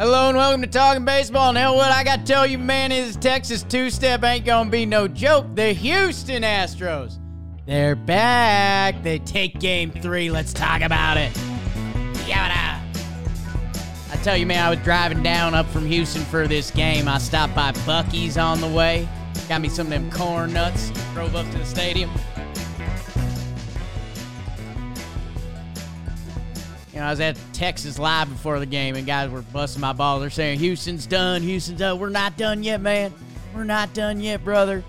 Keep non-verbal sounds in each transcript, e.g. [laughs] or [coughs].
Hello and welcome to Talking Baseball. And hell, what I got to tell you, man, is Texas two-step ain't gonna be no joke. The Houston Astros, they're back. They take Game Three. Let's talk about it. I tell you, man, I was driving down up from Houston for this game. I stopped by Buc-ee's on the way. Got me some of them corn nuts. Drove up to the stadium. You know, I was at Texas Live before the game, and guys were busting my balls. They're saying, Houston's done, Houston's done. We're not done yet, man. We're not done yet, brother.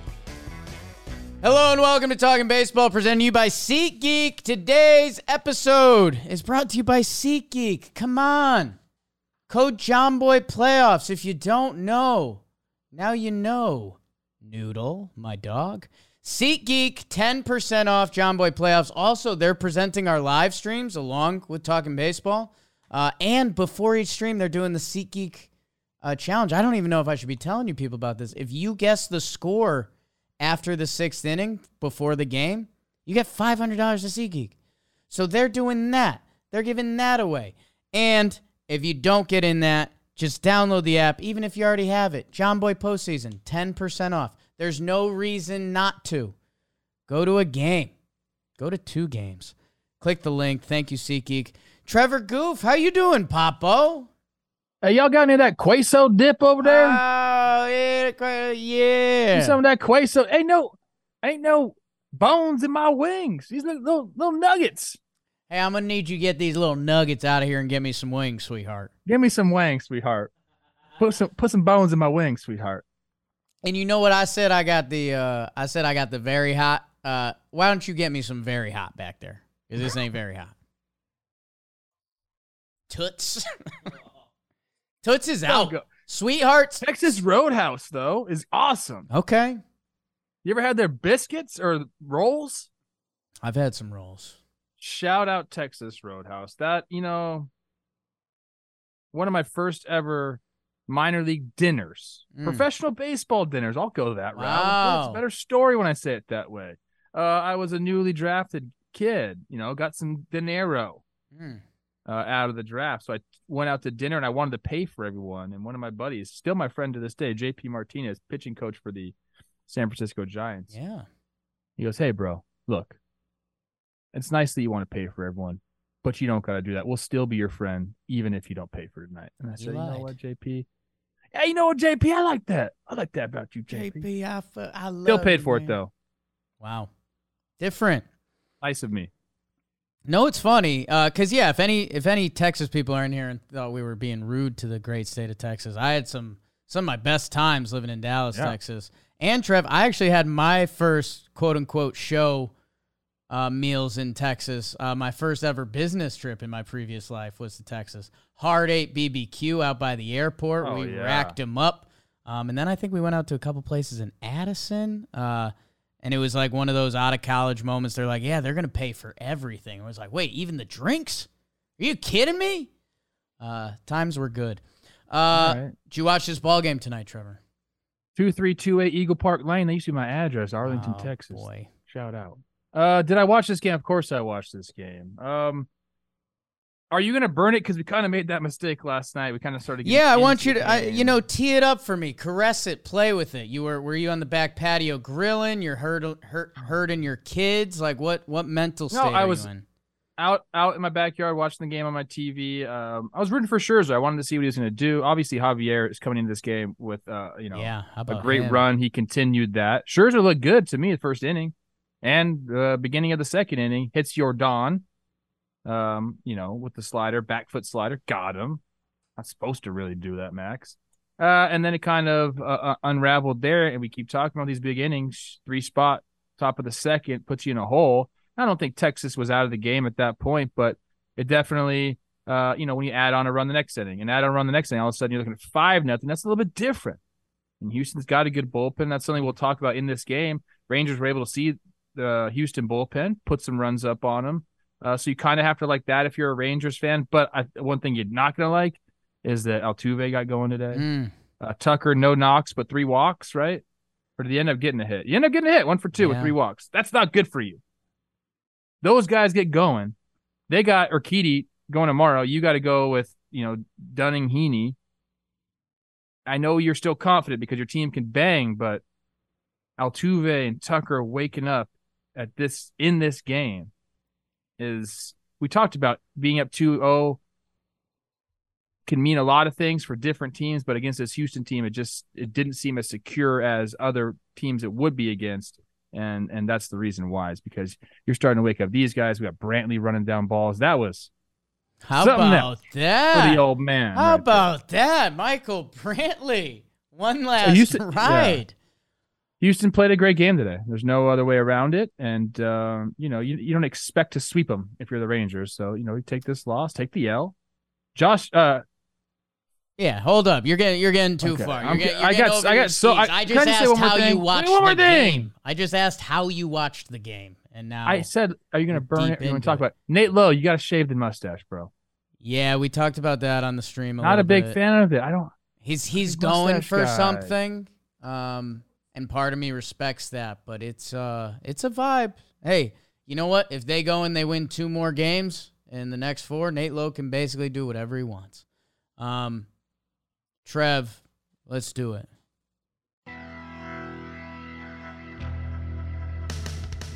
Hello and welcome to Talking Baseball, presented to you by SeatGeek. Today's episode is brought to you by SeatGeek. Come on. Code JOMBOY Playoffs. If you don't know, now you know. Noodle, my dog. SeatGeek, 10% off Jomboy Playoffs. Also, they're presenting our live streams along with Talking Baseball. Uh, and before each stream, they're doing the SeatGeek uh, challenge. I don't even know if I should be telling you people about this. If you guess the score after the sixth inning before the game, you get $500 to SeatGeek. So they're doing that. They're giving that away. And if you don't get in that, just download the app, even if you already have it. Jomboy Postseason, 10% off. There's no reason not to. Go to a game. Go to two games. Click the link. Thank you, SeatGeek. Trevor Plouffe, how you doing, Popo? Hey, y'all got any of that queso dip over there? Oh, yeah, yeah. Some of that queso. Ain't no, ain't no bones in my wings. These little little, nuggets. Hey, I'm gonna need you to get these little nuggets out of here and get me some wings, sweetheart. Give me some wings, sweetheart. Put some put some bones in my wings, sweetheart. And you know what I said? I got the uh I said I got the very hot. Uh why don't you get me some very hot back there? Because this ain't very hot. Toots. [laughs] Toots is out. go. Sweethearts. Texas Roadhouse though is awesome. Okay. You ever had their biscuits or rolls? I've had some rolls. Shout out Texas Roadhouse. That you know, one of my first ever minor league dinners, Mm. professional baseball dinners. I'll go that route. Wow. It's a better story when I say it that way. Uh, I was a newly drafted kid. You know, got some dinero Mm. uh, out of the draft, so I went out to dinner and I wanted to pay for everyone. And one of my buddies, still my friend to this day, JP Martinez, pitching coach for the San Francisco Giants. Yeah. He goes, "Hey, bro, look, it's nice that you want to pay for everyone, but you don't got to do that. We'll still be your friend, even if you don't pay for tonight." And I You said, "You know what, JP? Yeah, you know what, JP? I like that. I like that about you, JP. JP, I, f- I love Still paid you, for man. it though. Wow. Different. Nice of me. No, it's funny uh, because yeah, if any if any Texas people are in here and thought we were being rude to the great state of Texas, I had some some of my best times living in Dallas, Yeah. Texas. And Trev, I actually had my first quote unquote show uh, meals in Texas. Uh, my first ever business trip in my previous life was to Texas. Hard Eight BBQ out by the airport. Oh, we yeah. racked them up, um, and then I think we went out to a couple places in Addison. Uh, and it was like one of those out of college moments. They're like, yeah, they're going to pay for everything. I was like, wait, even the drinks? Are you kidding me? Uh, times were good. Uh, right. Did you watch this ball game tonight, Trevor? Two three two eight Eagle Park Lane. That used to be my address, Arlington, Oh, Texas. Boy. Shout out. Uh, did I watch this game? Of course, I watched this game. Um, are you gonna burn it? Because we kind of made that mistake last night. We kind of started. getting Yeah, I want you to, I, you know, tee it up for me, caress it, play with it. You were, were you on the back patio grilling? You're herd, herd, herding your kids. Like what, what mental No, state I was- you in? out out in my backyard watching the game on my TV. Um, I was rooting for Scherzer. I wanted to see what he was going to do. Obviously, Javier is coming into this game with uh, you know, yeah, a great him? run. He continued that. Scherzer looked good to me the first inning, and uh, beginning of the second inning hits Yordan. Um, you know, with the slider, back foot slider, got him. Not supposed to really do that, Max. Uh, and then it kind of uh, uh, unraveled there, and we keep talking about these big innings. Three spot, top of the second, puts you in a hole. I don't think Texas was out of the game at that point, but it definitely, uh, you know, when you add on a run the next inning and add on a run the next inning, all of a sudden you're looking at five nothing. That's a little bit different. And Houston's got a good bullpen. That's something we'll talk about in this game. Rangers were able to see the Houston bullpen, put some runs up on them. Uh, so you kind of have to like that if you're a Rangers fan. But I, one thing you're not going to like is that Altuve got going today. Mm, Uh, Tucker, no knocks, but three walks, right? Or did he end up getting a hit? You end up getting a hit, one for two with three walks. That's not good for you. Those guys get going. They got Urquidy going tomorrow. You got to go with, you know, Dunning, Heaney, I know you're still confident because your team can bang, but Altuve and Tucker waking up at this in this game is we talked about being up 2-0 can mean a lot of things for different teams, but against this Houston team, it just it didn't seem as secure as other teams it would be against. And and that's the reason why is because you're starting to wake up these guys. We got Brantley running down balls. That was How about that? for the old man. How right there. about that, Michael Brantley? One last Houston- ride. Houston played a great game today. There's no other way around it, and um, you know you, you don't expect to sweep them if you're the Rangers. So you know you take this loss, take the L. Josh, uh, Yeah, hold up. You're getting you're getting too Okay, far. You're I'm getting, get- you're I got- I got- so I- I just asked one more how thing? you watched One more the thing. game. I just asked how you watched the game, and now I said, are you gonna burn it? Want into to talk it. about Nate Lowe? You got to shave the mustache, bro. yeah, we talked about that on the stream. A lot. Not a big bit. fan of it. I don't. He's he's going for guy. something, um, and part of me respects that. But it's uh it's a vibe. Hey, you know what? If they go and they win two more games in the next four, Nate Lowe can basically do whatever he wants. Um, Trev, let's do it.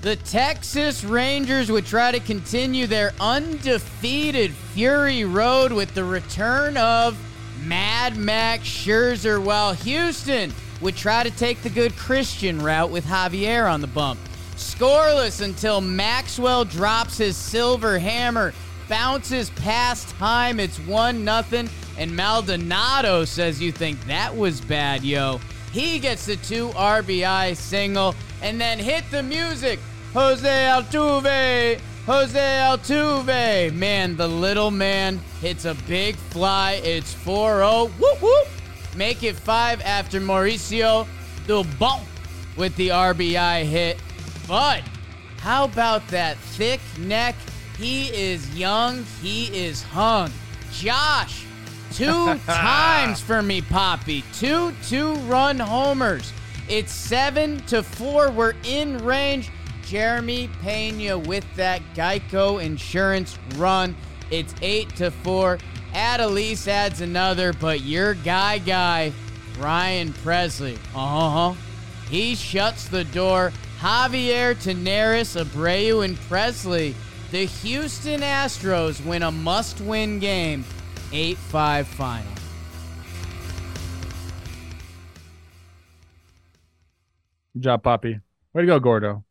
The Texas Rangers would try to continue their undefeated Fury Road with the return of Mad Max Scherzer, while Houston would try to take the good Christian route with Javier on the bump. Scoreless until Maxwell drops his silver hammer, bounces past time. It's 1 nothing, and Maldonado says you think that was bad, yo. He gets the two RBI single and then hit the music. Jose Altuve, Jose Altuve. Man, the little man hits a big fly. It's 4 0. Whoop, whoop. Make it 5 after Mauricio Dubon with the RBI hit. But how about that thick neck? He is young, he is hung. Josh, two [laughs] times for me, Poppy. Two two run homers. It's seven to four. We're in range. Jeremy Pena with that Geico insurance run. It's eight to four. Adolis adds another, but your guy guy, Ryan Pressly. Uh huh. He shuts the door. Javier Tenaris, Abreu, and Pressly. The Houston Astros win a must win game, 8 5 final. Good job, Poppy. Way to go, Gordo.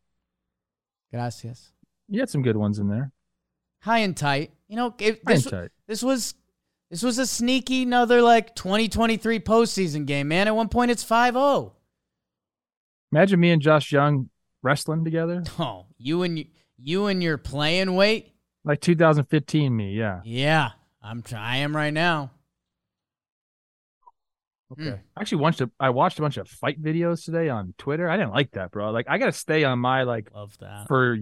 Gracias. You had some good ones in there. High and tight. You know, it, High this, and tight. this was this was a sneaky another like 2023 postseason game, man. At one point it's 5-0. Imagine me and Josh Jung wrestling together, [laughs] Oh, you and you, you and your playing weight? like 2015 me. Yeah. Yeah, I'm I am right now. Okay. Hmm. I actually watched a, I watched a bunch of fight videos today on Twitter. I didn't like that, bro. Like I gotta stay on my like Love that. for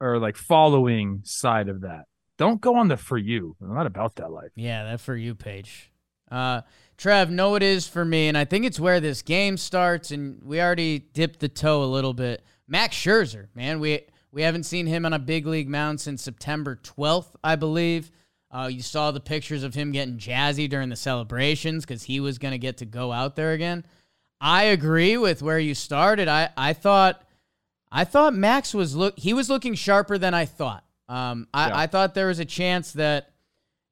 or like following side of that. Don't go on the for you. I'm not about that life. Yeah, that for you page. Uh, Trev, no, it is for me, and I think it's where this game starts. And we already dipped the toe a little bit. Max Scherzer, man, we we haven't seen him on a big league mound since September 12th, I believe. Uh, you saw the pictures of him getting jazzy during the celebrations because he was going to get to go out there again. I agree with where you started. I, I thought I thought Max was look he was looking sharper than I thought. Um, I, Yeah. I thought there was a chance that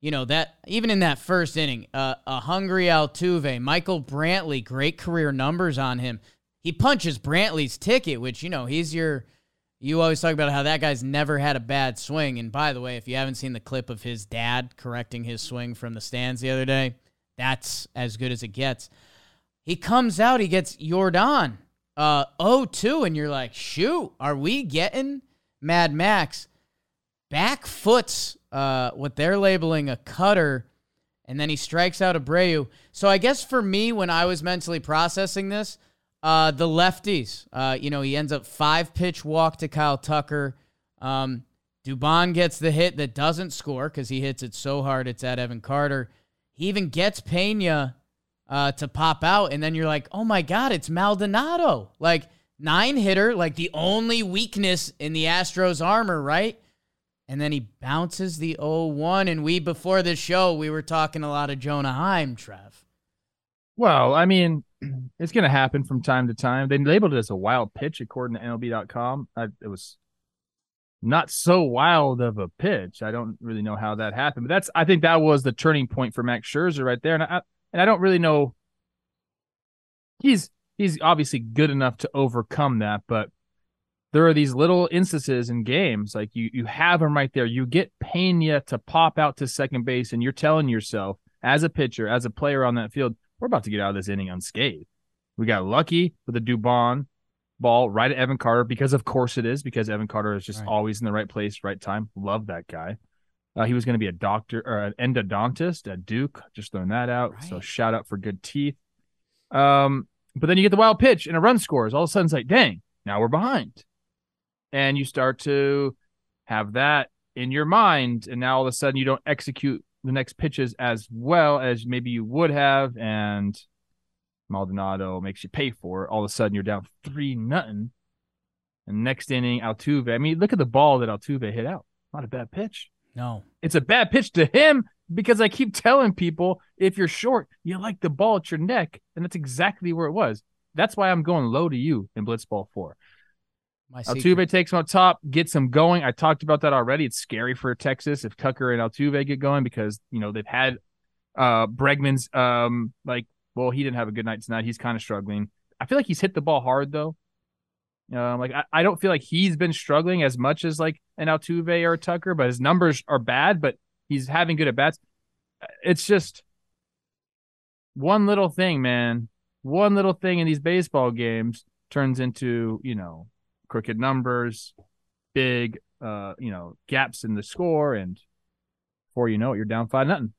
you know that even in that first inning, uh, a hungry Altuve, Michael Brantley, great career numbers on him. He punches Brantley's ticket, which you know he's your. You always talk about how that guy's never had a bad swing. And by the way, if you haven't seen the clip of his dad correcting his swing from the stands the other day, that's as good as it gets. He comes out, he gets Yordan uh 0-2, and you're like, shoot, are we getting Mad Max? Back foots uh what they're labeling a cutter, and then he strikes out Abreu. So I guess for me, when I was mentally processing this, uh the lefties, uh, you know, he ends up five pitch walk to Kyle Tucker. Um Dubon gets the hit that doesn't score because he hits it so hard it's at Evan Carter. He even gets Pena uh, to pop out, and then you're like, oh my God, it's Maldonado. Like, nine hitter, like the only weakness in the Astros armor, right? And then he bounces the 0 1. And we, before the show, we were talking a lot of Jonah Heim, Trev. Well, I mean, [clears throat] it's going to happen from time to time. They labeled it as a wild pitch according to MLB.com. I, it was not so wild of a pitch. I don't really know how that happened, but that's I think that was the turning point for Max Scherzer right there. And I and I don't really know. He's he's obviously good enough to overcome that, but there are these little instances in games like you you have him right there. You get Pena to pop out to second base, and you're telling yourself as a pitcher, as a player on that field, we're about to get out of this inning unscathed. We got lucky with the Dubon ball right at Evan Carter because of course it is because Evan Carter is just right. always in the right place, right time. Love that guy. Uh, he was going to be a doctor or an endodontist at Duke. Just throwing that out. Right. So shout out for good teeth. Um, but then you get the wild pitch and a run scores. All of a sudden it's like, dang, now we're behind. And you start to have that in your mind. And now all of a sudden you don't execute the next pitches as well as maybe you would have. And Maldonado makes you pay for it. All of a sudden, you're down three nothing. And next inning, Altuve. I mean, look at the ball that Altuve hit out. Not a bad pitch. No, it's a bad pitch to him because I keep telling people if you're short, you like the ball at your neck, and that's exactly where it was. That's why I'm going low to you in Blitzball four. My Altuve takes him on top, gets him going. I talked about that already. It's scary for Texas if Tucker and Altuve get going because you know they've had uh Bregman's um like well, he didn't have a good night tonight. He's kind of struggling. I feel like he's hit the ball hard though. Um, like I, I don't feel like he's been struggling as much as like an Altuve or a Tucker, but his numbers are bad, but he's having good at bats. It's just one little thing, man. One little thing in these baseball games turns into, you know, crooked numbers, big uh, you know, gaps in the score, and before you know it, you're down five nothing.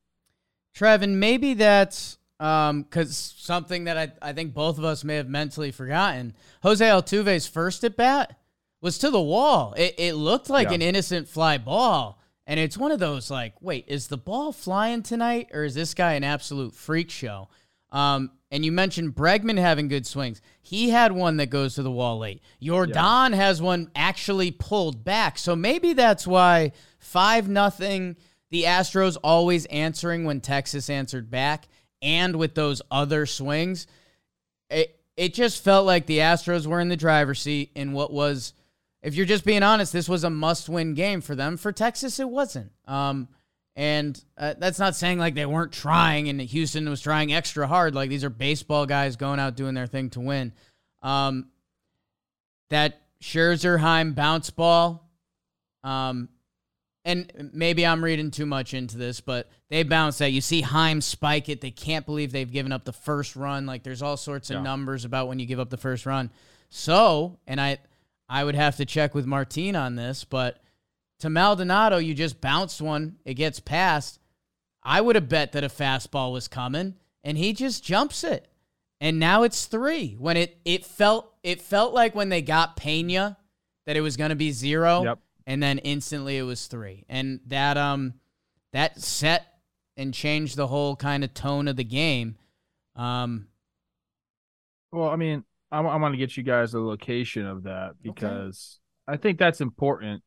Trevin, maybe that's um, because something that I, I think both of us may have mentally forgotten. Jose Altuve's first at bat was to the wall. It, it looked like yeah. an innocent fly ball. And it's one of those like, wait, is the ball flying tonight or is this guy an absolute freak show? Um, and you mentioned Bregman having good swings. He had one that goes to the wall late. Yordan yeah. has one actually pulled back. So maybe that's why 5 nothing. the Astros always answering when Texas answered back and with those other swings, it it just felt like the Astros were in the driver's seat in what was, if you're just being honest, this was a must-win game for them. For Texas, it wasn't. Um, and uh, that's not saying like they weren't trying and Houston was trying extra hard. Like these are baseball guys going out doing their thing to win. Um, that Scherzerheim bounce ball, um, and maybe I'm reading too much into this, but they bounce that. You see Heim spike it. They can't believe they've given up the first run. Like there's all sorts of yeah. numbers about when you give up the first run. So, and I I would have to check with Martine on this, but to Maldonado, you just bounced one, it gets past. I would have bet that a fastball was coming, and he just jumps it. And now it's three. When it it felt it felt like when they got Pena that it was gonna be zero. Yep and then instantly it was three, and that um that set and changed the whole kind of tone of the game. Um, well, I mean, I, I want to get you guys the location of that because okay. I think that's important.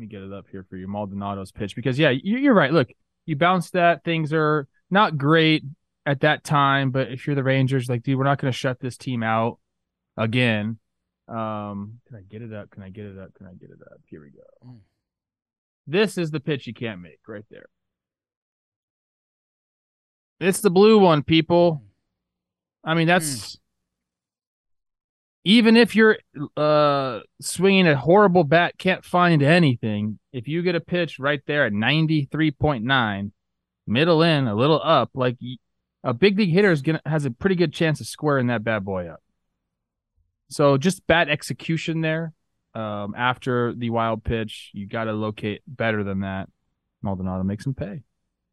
Let me get it up here for you, Maldonado's pitch, because yeah, you're right. Look, you bounce that. Things are not great at that time, but if you're the Rangers, like, dude, we're not going to shut this team out again. Um, can I get it up? Can I get it up? Can I get it up? Here we go. Mm. This is the pitch you can't make right there. It's the blue one, people. I mean, that's mm. Even if you're uh swinging a horrible bat, can't find anything. If you get a pitch right there at 93.9, middle in, a little up, like a big league hitter is gonna has a pretty good chance of squaring that bad boy up. So just bad execution there. Um, after the wild pitch, you got to locate better than that. Maldonado makes him pay.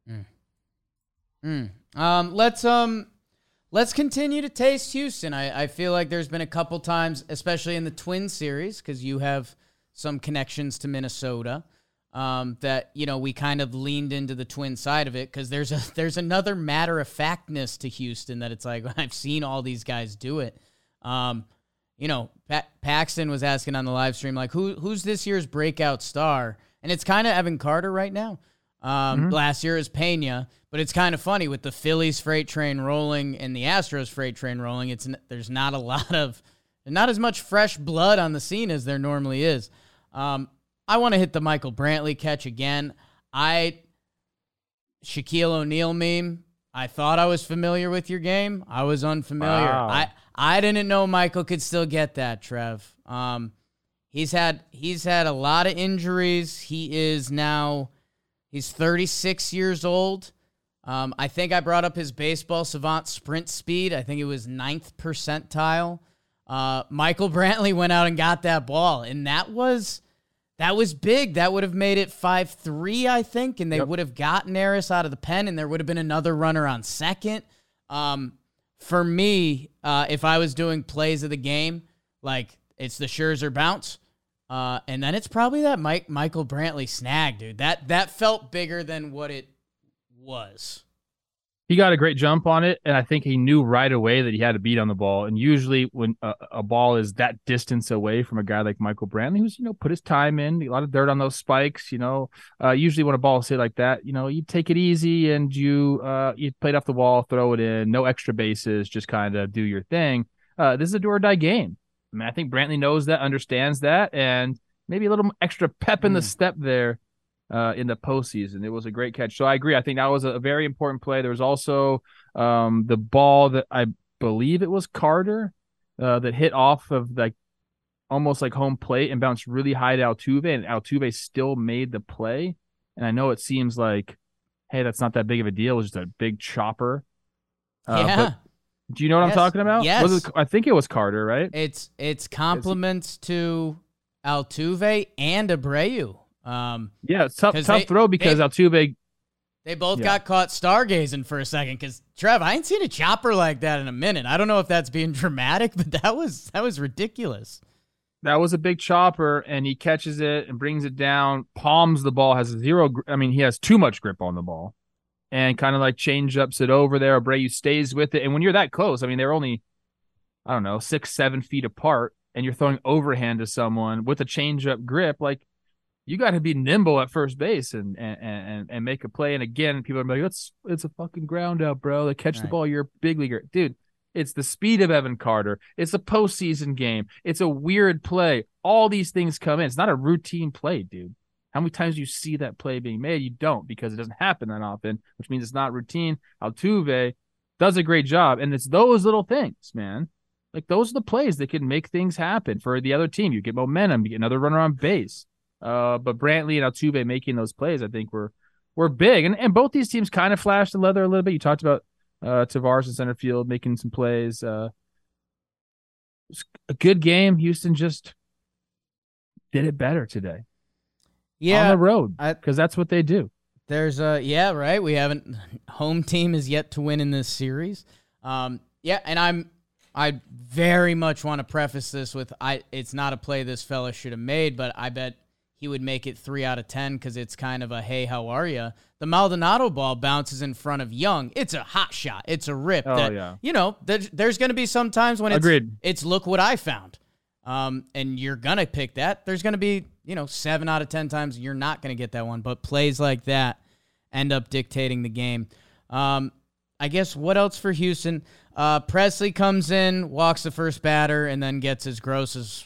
Mm. Mm. Um, let's um, let's continue to taste Houston. I, I feel like there's been a couple times, especially in the Twin series, because you have some connections to Minnesota. Um, that you know we kind of leaned into the twin side of it because there's a [laughs] there's another matter of factness to Houston that it's like [laughs] I've seen all these guys do it. Um, you know, Paxton was asking on the live stream, like, who who's this year's breakout star? And it's kind of Evan Carter right now. Um, mm-hmm. Last year is Pena, But it's kind of funny with the Phillies freight train rolling and the Astros freight train rolling. It's there's not a [laughs] lot of not as much fresh blood on the scene as there normally is. Um, I want to hit the Michael Brantley catch again. I Shaquille O'Neal meme. I thought I was familiar with your game. I was unfamiliar. Wow. I I didn't know Michael could still get that, Trev. Um, he's had he's had a lot of injuries. He is now he's 36 years old. Um, I think I brought up his baseball savant sprint speed. I think it was ninth percentile. Uh, Michael [laughs] Brantley went out and got that ball, and that was that was big. That would have made it five three, I think, and they Yep. would have gotten Eris out of the pen, and there would have been another runner on second. Um, for me, uh, if I was doing plays of the game, like it's the Scherzer bounce, uh, and then it's probably that Mike Michael Brantley snag, dude. That that felt bigger than what it was. he got a great jump on it, and I think he knew right away that he had to beat on the ball. And usually, when a, a ball is that distance away from a guy like Michael Brantley, who's you know put his time in, a lot of dirt on those spikes, you know, uh, usually when a ball is hit like that, you know, you take it easy and you uh, you play it off the wall, throw it in, no extra bases, just kind of do your thing. Uh, this is a do or die game. I mean, I think Brantley knows that, understands that, and maybe a little extra pep in the Mm. step there uh, in the postseason. It was a great catch. So I agree. I think that was a very important play. There was also um, the ball that I believe it was Carter uh, that hit off of like almost like home plate and bounced really high to Altuve, and Altuve still made the play. And I know it seems like, hey, that's not that big of a deal. It was just a big chopper. Uh, yeah, do you know what Yes. I'm talking about? Yes. It, I think it was Carter, right? it's it's compliments to Altuve and Abreu. Um, Yeah, it's tough, tough they- throw because they- Altuve They both Yeah. got caught stargazing for a second because Trev, I ain't seen a chopper like that in a minute. I don't know if that's being [laughs] dramatic, but that was that was ridiculous. that was a big chopper and he catches it and brings it down palms the ball has zero i mean he has too much grip on the ball and kind of like change ups it over there abreu stays with it and when you're that close i mean they're only i don't know six seven feet apart and you're throwing overhand to someone with a change up grip like you got to be nimble at first base and and, and and make a play and again people are like it's it's a fucking ground out bro They catch the ball you're a big leaguer dude it's the speed of Evan Carter. It's a postseason game. It's a weird play. All these things come in. It's not a routine play, dude. How many times do you see that play being made? You don't because it doesn't happen that often, which means it's not routine. Altuve does a great job. And it's those little things, man. Like those are the plays that can make things happen for the other team. You get momentum, you get another runner on base. Uh, but Brantley and Altuve making those plays, I think were were big. And and both these teams kind of flashed the leather a little bit. You talked about uh, Taveras in center field making some plays. Uh, a good game. Houston just did it better today Yeah, on the road because that's what they do. there's a yeah right. We haven't [laughs] home team is yet to win in this series. Um, yeah, and I'm I very much want to preface this with I. It's not a play this fella should have made, but I bet he would make it three out of ten because it's kind of a hey, how are you? The Maldonado ball bounces in front of Jung. It's a hot shot. It's a rip. Oh, that, yeah. You know, there's, there's going to be some times when it's Agreed. it's look what I found. Um, and you're gonna pick that. There's gonna be, you know, seven out of ten times you're not gonna get that one, but plays like that end up dictating the game. Um, I guess what else for Houston? Uh, Pressly comes in, walks the first batter, and then gets his grosses.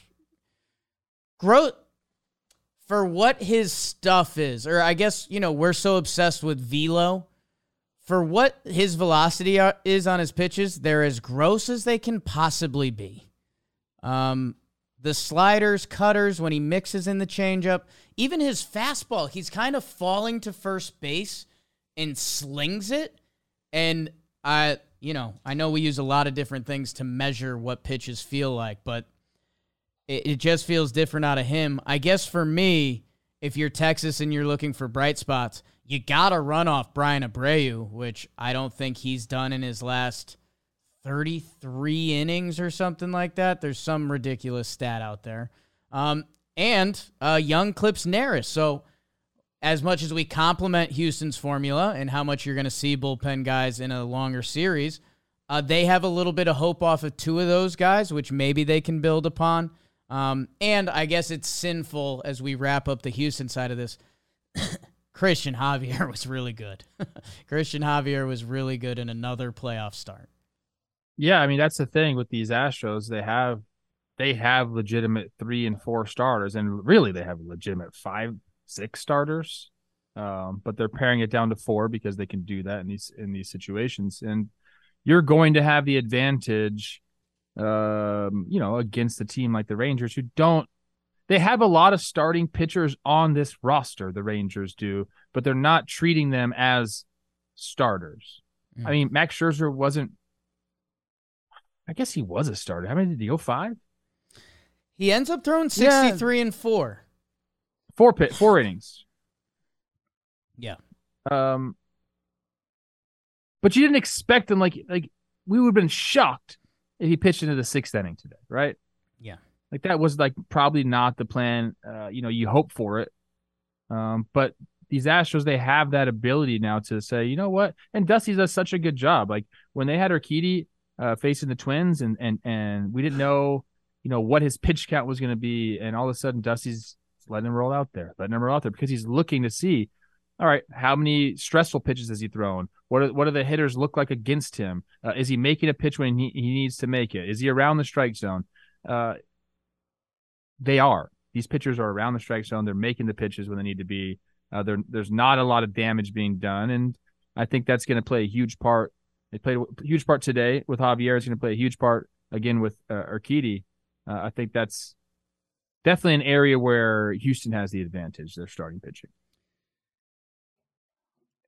Gross for what his stuff is, or I guess you know we're so obsessed with velo. For what his velocity are, is on his pitches, they're as gross as they can possibly be. Um, the sliders, cutters, when he mixes in the changeup, even his fastball, he's kind of falling to first base and slings it. And I, you know, I know we use a lot of different things to measure what pitches feel like, but it, it just feels different out of him. I guess for me, if you're Texas and you're looking for bright spots, you gotta run off Bryan Abreu, which I don't think he's done in his last 33 innings or something like that. There's some ridiculous stat out there. Um, and uh, young Clips Neris. So, as much as we compliment Houston's formula and how much you're going to see bullpen guys in a longer series, uh, they have a little bit of hope off of two of those guys, which maybe they can build upon. Um, and I guess it's sinful as we wrap up the Houston side of this. [coughs] Cristian Javier was really good. [laughs] Cristian Javier was really good in another playoff start. Yeah, I mean that's the thing with these Astros. They have they have legitimate three and four starters, and really they have legitimate five, six starters. Um, but they're paring it down to four because they can do that in these in these situations. And you're going to have the advantage, um, you know, against a team like the Rangers who don't. They have a lot of starting pitchers on this roster. The Rangers do, but they're not treating them as starters. Mm. I mean, Max Scherzer wasn't. I guess he was a starter. How many did he go? Five. He ends up throwing sixty-three yeah. and four. Four pit, four innings. Yeah. Um, but you didn't expect him like like we would have been shocked he pitched into the sixth inning today, right? Yeah. Like that was like probably not the plan. Uh, you know, you hope for it. Um, but these Astros, they have that ability now to say, you know what? And Dusty does such a good job. Like when they had Urquidy uh, facing the Twins, and and and we didn't know, you know, what his pitch count was going to be, and all of a sudden Dusty's letting him roll out there, letting him roll out there because he's looking to see all right, how many stressful pitches has he thrown? What are, what do the hitters look like against him? Uh, is he making a pitch when he, he needs to make it? Is he around the strike zone? Uh, they are. These pitchers are around the strike zone. They're making the pitches when they need to be. Uh, there's not a lot of damage being done, and I think that's going to play a huge part. They played a huge part today with Javier. It's going to play a huge part again with uh, Urquidy. Uh, I think that's definitely an area where Houston has the advantage. They're starting pitching.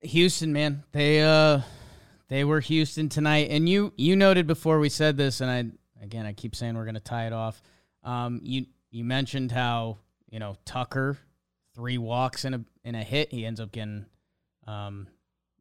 Houston, man, they uh, they were Houston tonight, and you you noted before we said this, and I again I keep saying we're gonna tie it off. Um, you you mentioned how you know Tucker three walks in a in a hit, he ends up getting, um,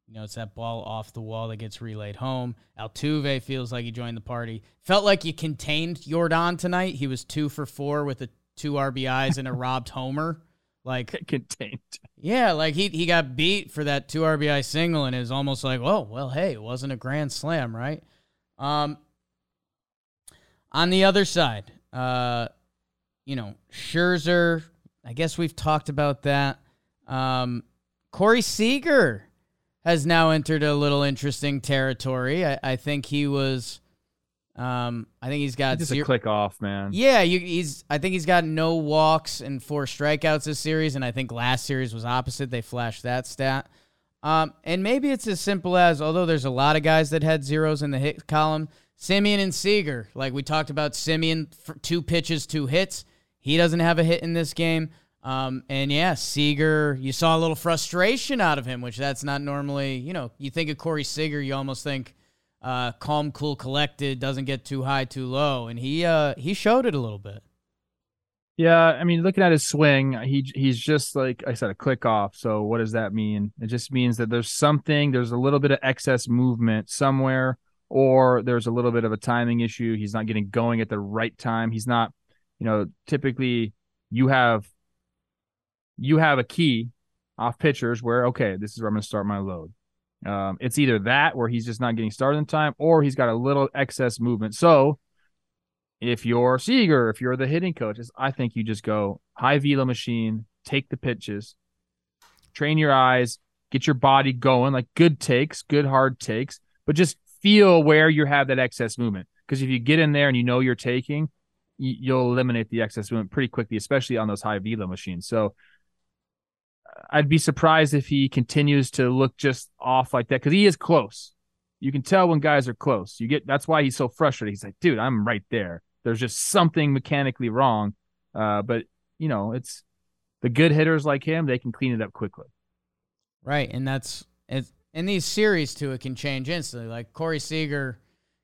you know, it's that ball off the wall that gets relayed home. Altuve feels like he joined the party. Felt like you contained Yordan tonight. He was two for four with a two RBIs and a robbed homer. Like [laughs] contained. Yeah, like he he got beat for that two RBI single, and it was almost like, oh well, hey, it wasn't a grand slam, right? Um. On the other side, uh, you know, Scherzer. I guess we've talked about that. Um, Corey Seager has now entered a little interesting territory. I, I think he was um, I think he's got just zero- a click off, man. Yeah, you, he's. I think he's got no walks and four strikeouts this series, and I think last series was opposite. They flashed that stat. Um, and maybe it's as simple as, although there's a lot of guys that had zeros in the hit column, Semien and Seager. Like we talked about, Semien two pitches, two hits. He doesn't have a hit in this game. Um, and yeah, Seager, you saw a little frustration out of him, which that's not normally. You know, you think of Corey Seager, you almost think uh, calm, cool, collected, doesn't get too high, too low, and he uh, he showed it a little bit. Yeah, I mean, looking at his swing, he he's just like I said, a click off. So what does that mean? It just means that there's something, there's a little bit of excess movement somewhere, or there's a little bit of a timing issue. He's not getting going at the right time. He's not, you know, typically you have you have a key off pitchers where okay, this is where I'm going to start my load. Um, it's either that where he's just not getting started in time, or he's got a little excess movement. So if you're Seager, if you're the hitting coaches, I think you just go high velo machine, take the pitches, train your eyes, get your body going, like good takes, good hard takes, but just feel where you have that excess movement. Because if you get in there and you know you're taking, you'll eliminate the excess movement pretty quickly, especially on those high velo machines. So I'd be surprised if he continues to look just off like that because he is close. You can tell when guys are close. You get that's why he's so frustrated. He's like, dude, I'm right there. There's just something mechanically wrong. Uh, but you know, it's the good hitters like him. They can clean it up quickly. Right, and that's in these series too. It can change instantly. Like Corey Seager,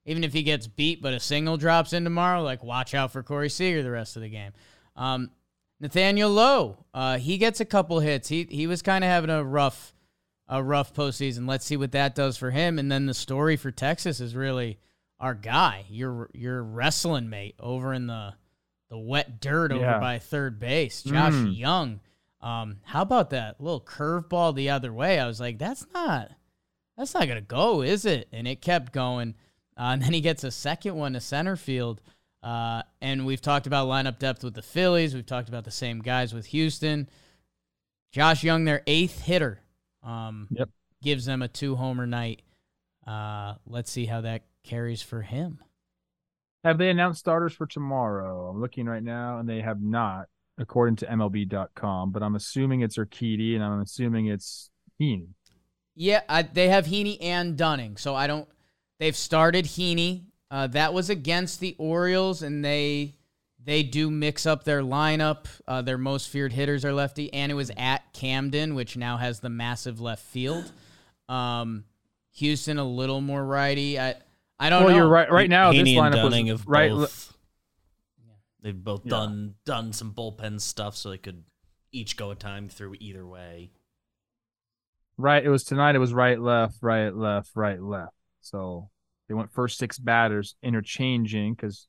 even if he gets beat, but a single drops in tomorrow, like watch out for Corey Seager the rest of the game. Um, Nathaniel Lowe, uh, he gets a couple hits. He he was kind of having a rough a rough postseason. Let's see what that does for him. And then the story for Texas is really our guy, your your wrestling mate over in the the wet dirt over yeah. by third base, Josh mm. Jung. Um, how about that little curveball the other way? I was like, that's not that's not gonna go, is it? And it kept going. Uh, [laughs] and then he gets a second one to center field. Uh, and we've talked about lineup depth with the Phillies. We've talked about the same guys with Houston. Josh Jung, their eighth hitter, um, Yep. gives them a two homer night. Uh, let's see how that carries for him. Have they announced starters for tomorrow? I'm looking right now, and they have not, according to MLB.com. But I'm assuming it's Urquidy, and I'm assuming it's Heaney. Yeah, I, they have Heaney and Dunning, so I don't. They've started Heaney. Uh, that was against the Orioles, and they they do mix up their lineup. Uh, their most feared hitters are lefty, and it was at Camden, which now has the massive left field. Um, Houston a little more righty. I I don't know. well, know. you're right. Right now, Heaney this lineup Dunning was right. both. They've both Yeah. done done some bullpen stuff, so they could each go a time through either way. Right. It was tonight. It was right, left, right, left, right, left. So they went first six batters interchanging because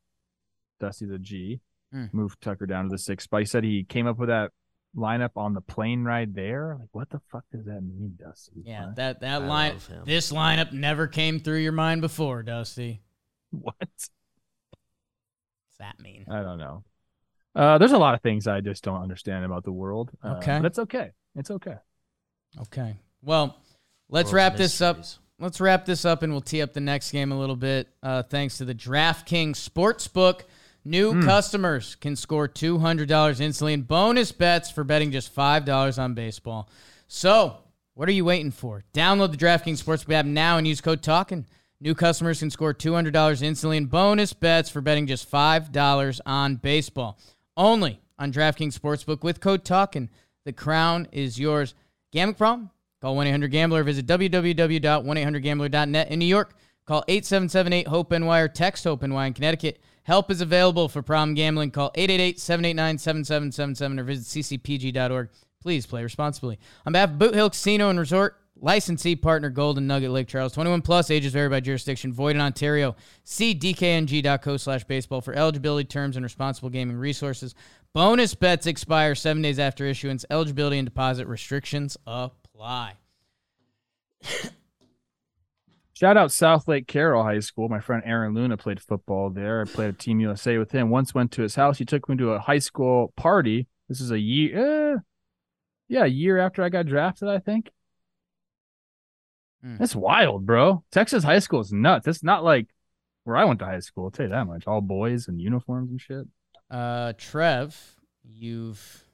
Dusty's a G. Hmm. Moved Tucker down to the sixth spot. He said he came up with that lineup on the plane ride there. Like, what the fuck does that mean, Dusty? yeah, What? that that I line. This lineup never came through your mind before, Dusty. what? What's that mean? I don't know. Uh, there's a lot of things I just don't understand about the world. Uh, Okay. but it's okay. It's okay. Okay. Well, let's World's wrap this up. Let's wrap this up and we'll tee up the next game a little bit. Uh, thanks to the DraftKings Sportsbook. New Hmm. customers can score $200 instantly in bonus bets for betting just $5 on baseball. So, what are you waiting for? Download the DraftKings Sportsbook app now and use code TALKIN. New customers can score $200 instantly in bonus bets for betting just $5 on baseball. Only on DraftKings Sportsbook with code TALKIN. The crown is yours. Gambling problem? Call 1-800-GAMBLER. Visit www.1800gambler.net in New York. Call 877-8-HOPE-NY or text HOPE-NY in Connecticut. Help is available for problem gambling. Call 888-789-7777 or visit ccpg.org. Please play responsibly. On behalf of Boot Hill Casino and Resort, licensee partner Golden Nugget Lake Charles, 21 plus, ages vary by jurisdiction, void in Ontario. See dkng.co slash baseball for eligibility terms and responsible gaming resources. Bonus bets expire seven days after issuance. Eligibility and deposit restrictions apply. Shout out South Lake Carroll High School. My friend Aaron Luna played football there. I played at Team USA with him. Once went to his house. He took me to a high school party. This is a year, uh, yeah, a year after I got drafted, I think. Hmm. That's wild, bro. Texas high school is nuts. It's not like where I went to high school. I'll tell you that much. All boys and uniforms and shit. Uh, Trev, you've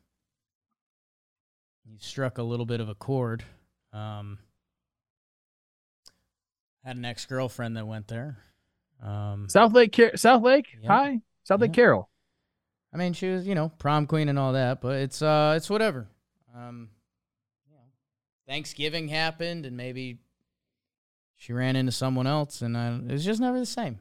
you struck a little bit of a chord. Um, had an ex girlfriend that went there. Um, South Lake, Car- South Lake, Yep. hi, South Lake. Carroll. I mean, she was you know prom queen and all that, but it's uh it's whatever. Um, you know, Thanksgiving happened, and maybe she ran into someone else, and I, it was just never the same.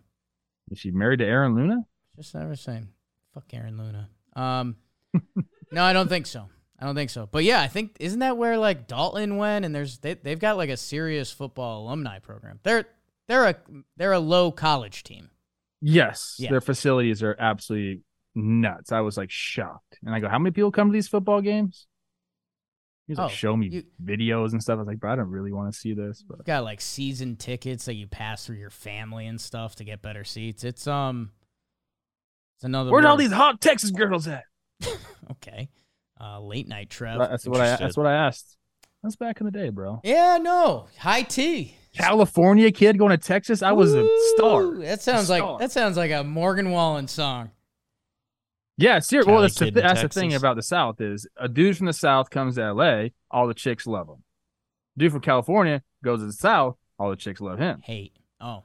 Is she married to Aaron Luna? Just never the same. Fuck Aaron Luna. Um, [laughs] no, I don't think so. I don't think so. But yeah, I think isn't that where like Dalton went? And there's they they've got like a serious football alumni program. They're they're a they're a low college team. Yes, Yeah. their facilities are absolutely nuts. I was like shocked, and I go, "How many people come to these football games?" He's like, Oh, "Show me you- videos and stuff." I was like, "Bro, I don't really want to see this." But Got like season tickets that you pass through your family and stuff to get better seats. It's um, it's another. where's all these hot Texas girls at? [laughs] Okay, uh, late night Trev. That's what I. That's what I asked. That's back in the day, bro. Yeah, no, high tea. California kid going to Texas. I was a star. That sounds star. like that sounds like a Morgan Wallen song. Yeah, seriously. Well, that's the, kid thi- in that's the thing about the South is a dude from the South comes to L.A. All the chicks love him. Dude from California goes to the South. All the chicks love him. Hate. Oh.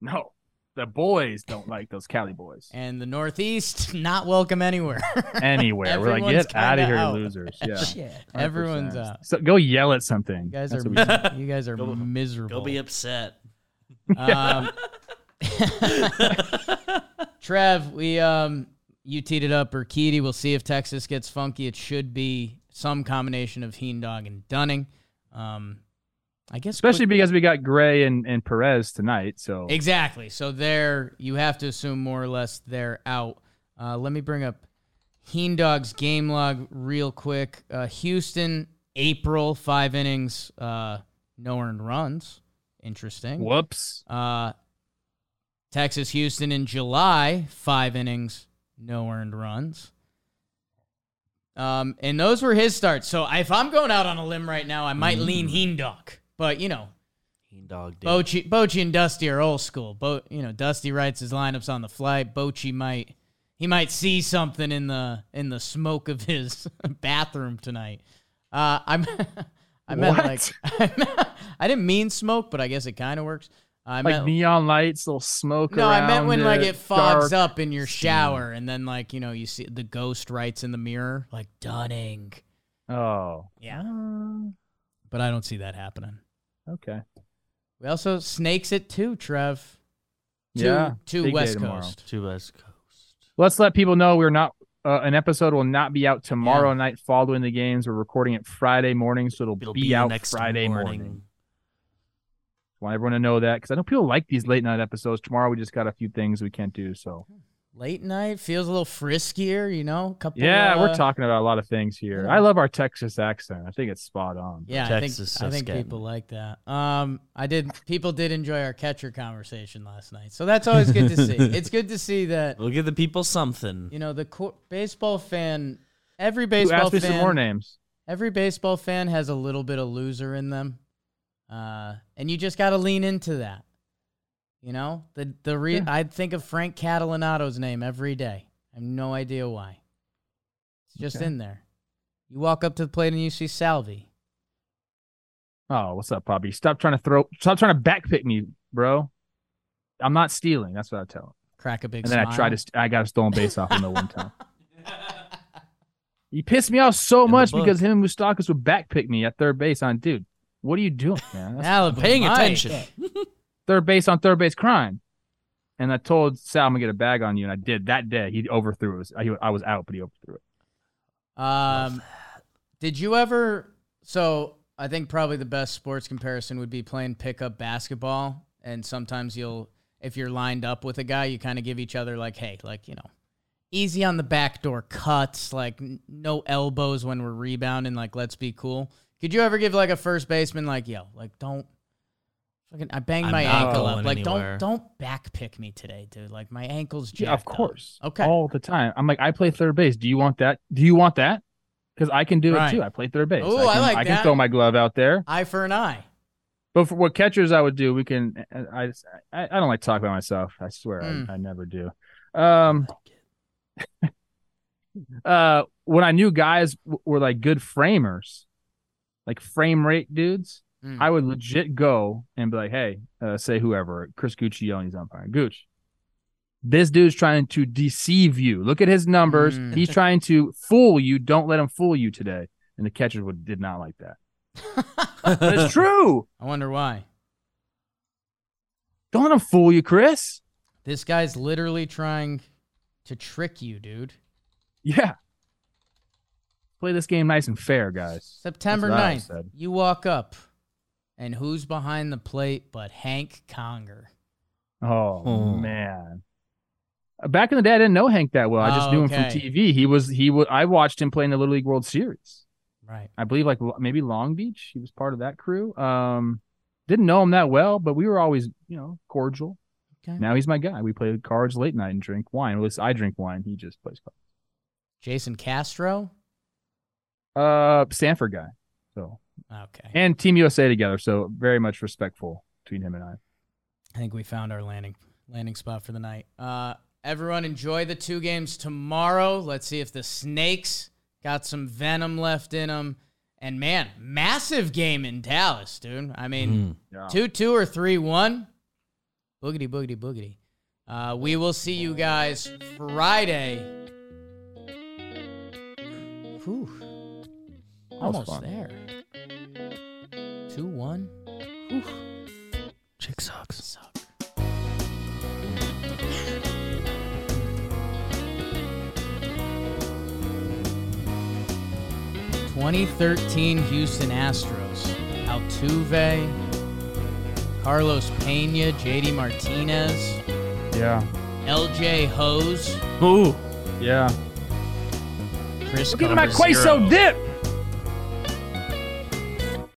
No, the boys don't like those Cali boys. and the Northeast [laughs] not welcome anywhere. [laughs] Anywhere. We're like, get out kinda here, out. losers. [laughs] Yeah. Shit, everyone's 100%. out. So go yell at something. You guys That's are what we do. you guys are Go- miserable. Go be upset. Um, Trev, we um you teed it up or Keedy. We'll see if Texas gets funky. It should be some combination of Heen Dog and Dunning. Um, I guess Especially because we got Gray and, and Perez tonight. So exactly. So they're you have to assume more or less they're out. Uh, let me bring up Heen Dog's game log real quick. Uh, Houston, April, five innings, uh, no earned runs. Interesting. whoops. Uh, Texas Houston in July, five innings, no earned runs. Um, and those were his starts. So if I'm going out on a limb right now, I might lean Mm. Heendog. But you know, Heen dog dude. Bochy, Bochy and Dusty are old school. Bo, you know, Dusty writes his lineups on the fly. Bochy might he might see something in the in the smoke of his [laughs] bathroom tonight. Uh, I'm [laughs] I meant What? like [laughs] I didn't mean smoke, but I guess it kind of works. I Like meant neon lights, little smoke. no, I meant around when like it, it fogs up in your shower, and then like you know you see the ghost writes in the mirror like Dunning. Oh, Yeah, Uh, but I don't see that happening. Okay. We also snakes it too, Trev. To, Yeah, to big day West tomorrow. Coast. To West Coast. Let's let people know we're not. Uh, an episode will not be out tomorrow night following the games. We're recording it Friday morning, so it'll, It'll be, be, out next Friday morning. morning. Want everyone to know that because I know people like these late night episodes. Tomorrow we just got a few things we can't do. So Late night feels a little friskier, you know. Couple. yeah, uh, we're talking about a lot of things here. yeah. I love our Texas accent. I think it's spot on. Yeah, Texas I think I think people like that. Um, I did. People did enjoy our catcher conversation last night, so that's always good to see. [laughs] It's good to see that We'll give the people something. you know the co- baseball fan. Every Who baseball asked me fan. some more names? Every baseball fan has a little bit of loser in them, uh, and you just got to lean into that. You know, the the re- Yeah. I think of Frank Catalanotto's name every day. I have no idea why. It's just Okay. in there. You walk up to the plate and you see Salvy. Oh, what's up, Bobby? Stop trying to throw. Stop trying to backpick me, bro. I'm not stealing. That's what I tell him. Crack a big And then I tried to. St- I got a stolen base off him the one time. [laughs] He pissed me off so In much because him and Moustakas would backpick me at third base on dude. What are you doing, man? That's Malibu, Paying attention. [laughs] third base on third base crime. And I told Sal I'm gonna get a bag on you, and I did that day. He overthrew it. I, I was out, but he overthrew it. Um, did you ever? So I think probably the best sports comparison would be playing pickup basketball, and sometimes you'll, if you're lined up with a guy, you kind of give each other like, hey, like you know, easy on the backdoor cuts, like no elbows when we're rebounding, like let's be cool. Could you ever give like a first baseman like, yo, like don't. Fucking, I banged I'm my not ankle up. going Like, anywhere. don't don't back pick me today, dude. Like my ankle's jacked Yeah, of up. course. Okay. All the time. I'm like, I play third base. Do you want that? Do you want that? Because I can do Right. it too. I play third base. Ooh, I can, like I that. can throw my glove out there. Eye for an eye. But for what catchers I would do, we can. I I, I don't like to talk about myself. I swear, Mm. I, I never do. Um, [laughs] uh, when I knew guys w- were like good framers, like frame rate dudes, Mm. I would legit go and be like, "Hey, uh, say whoever, Chris Guccione, umpire, Gooch, this dude's trying to deceive you. Look at his numbers. Mm. He's trying to fool you. Don't let him fool you today." And the catchers would did not like that. [laughs] It's true. I wonder why. Don't let him fool you, Chris. This guy's literally trying to trick you, dude. Yeah. Play this game nice and fair, guys. September That's 9th, you walk up, and who's behind the plate but Hank Conger? Oh Oh. man. Back in the day, I didn't know Hank that well. I just Oh, knew him from. TV. He was he was. I watched him play in the Little League World Series. Right. I believe like maybe Long Beach. He was part of that crew. Um, didn't know him that well, but we were always you know cordial. Okay. Now he's my guy. We play cards late night and drink wine. At least I drink wine. He just plays cards. Jason Castro? Uh, Stanford guy. So Okay. and Team USA together. So very much respectful between him and I. I think we found our landing landing spot for the night. Uh, everyone enjoy the two games tomorrow. Let's see if the Snakes got some venom left in them. And man, massive game in Dallas, dude. I mean, Mm. Yeah. Two two or three one. Boogity boogity boogity. Uh, we will see you guys Friday. Whew. Almost fun. there. Two one. Whew. Chick sucks. Suck. Twenty thirteen Houston Astros. Altuve, Carlos Pena, JD Martinez, Yeah. LJ Hoes, Ooh. Yeah. Chris Look at my queso dip.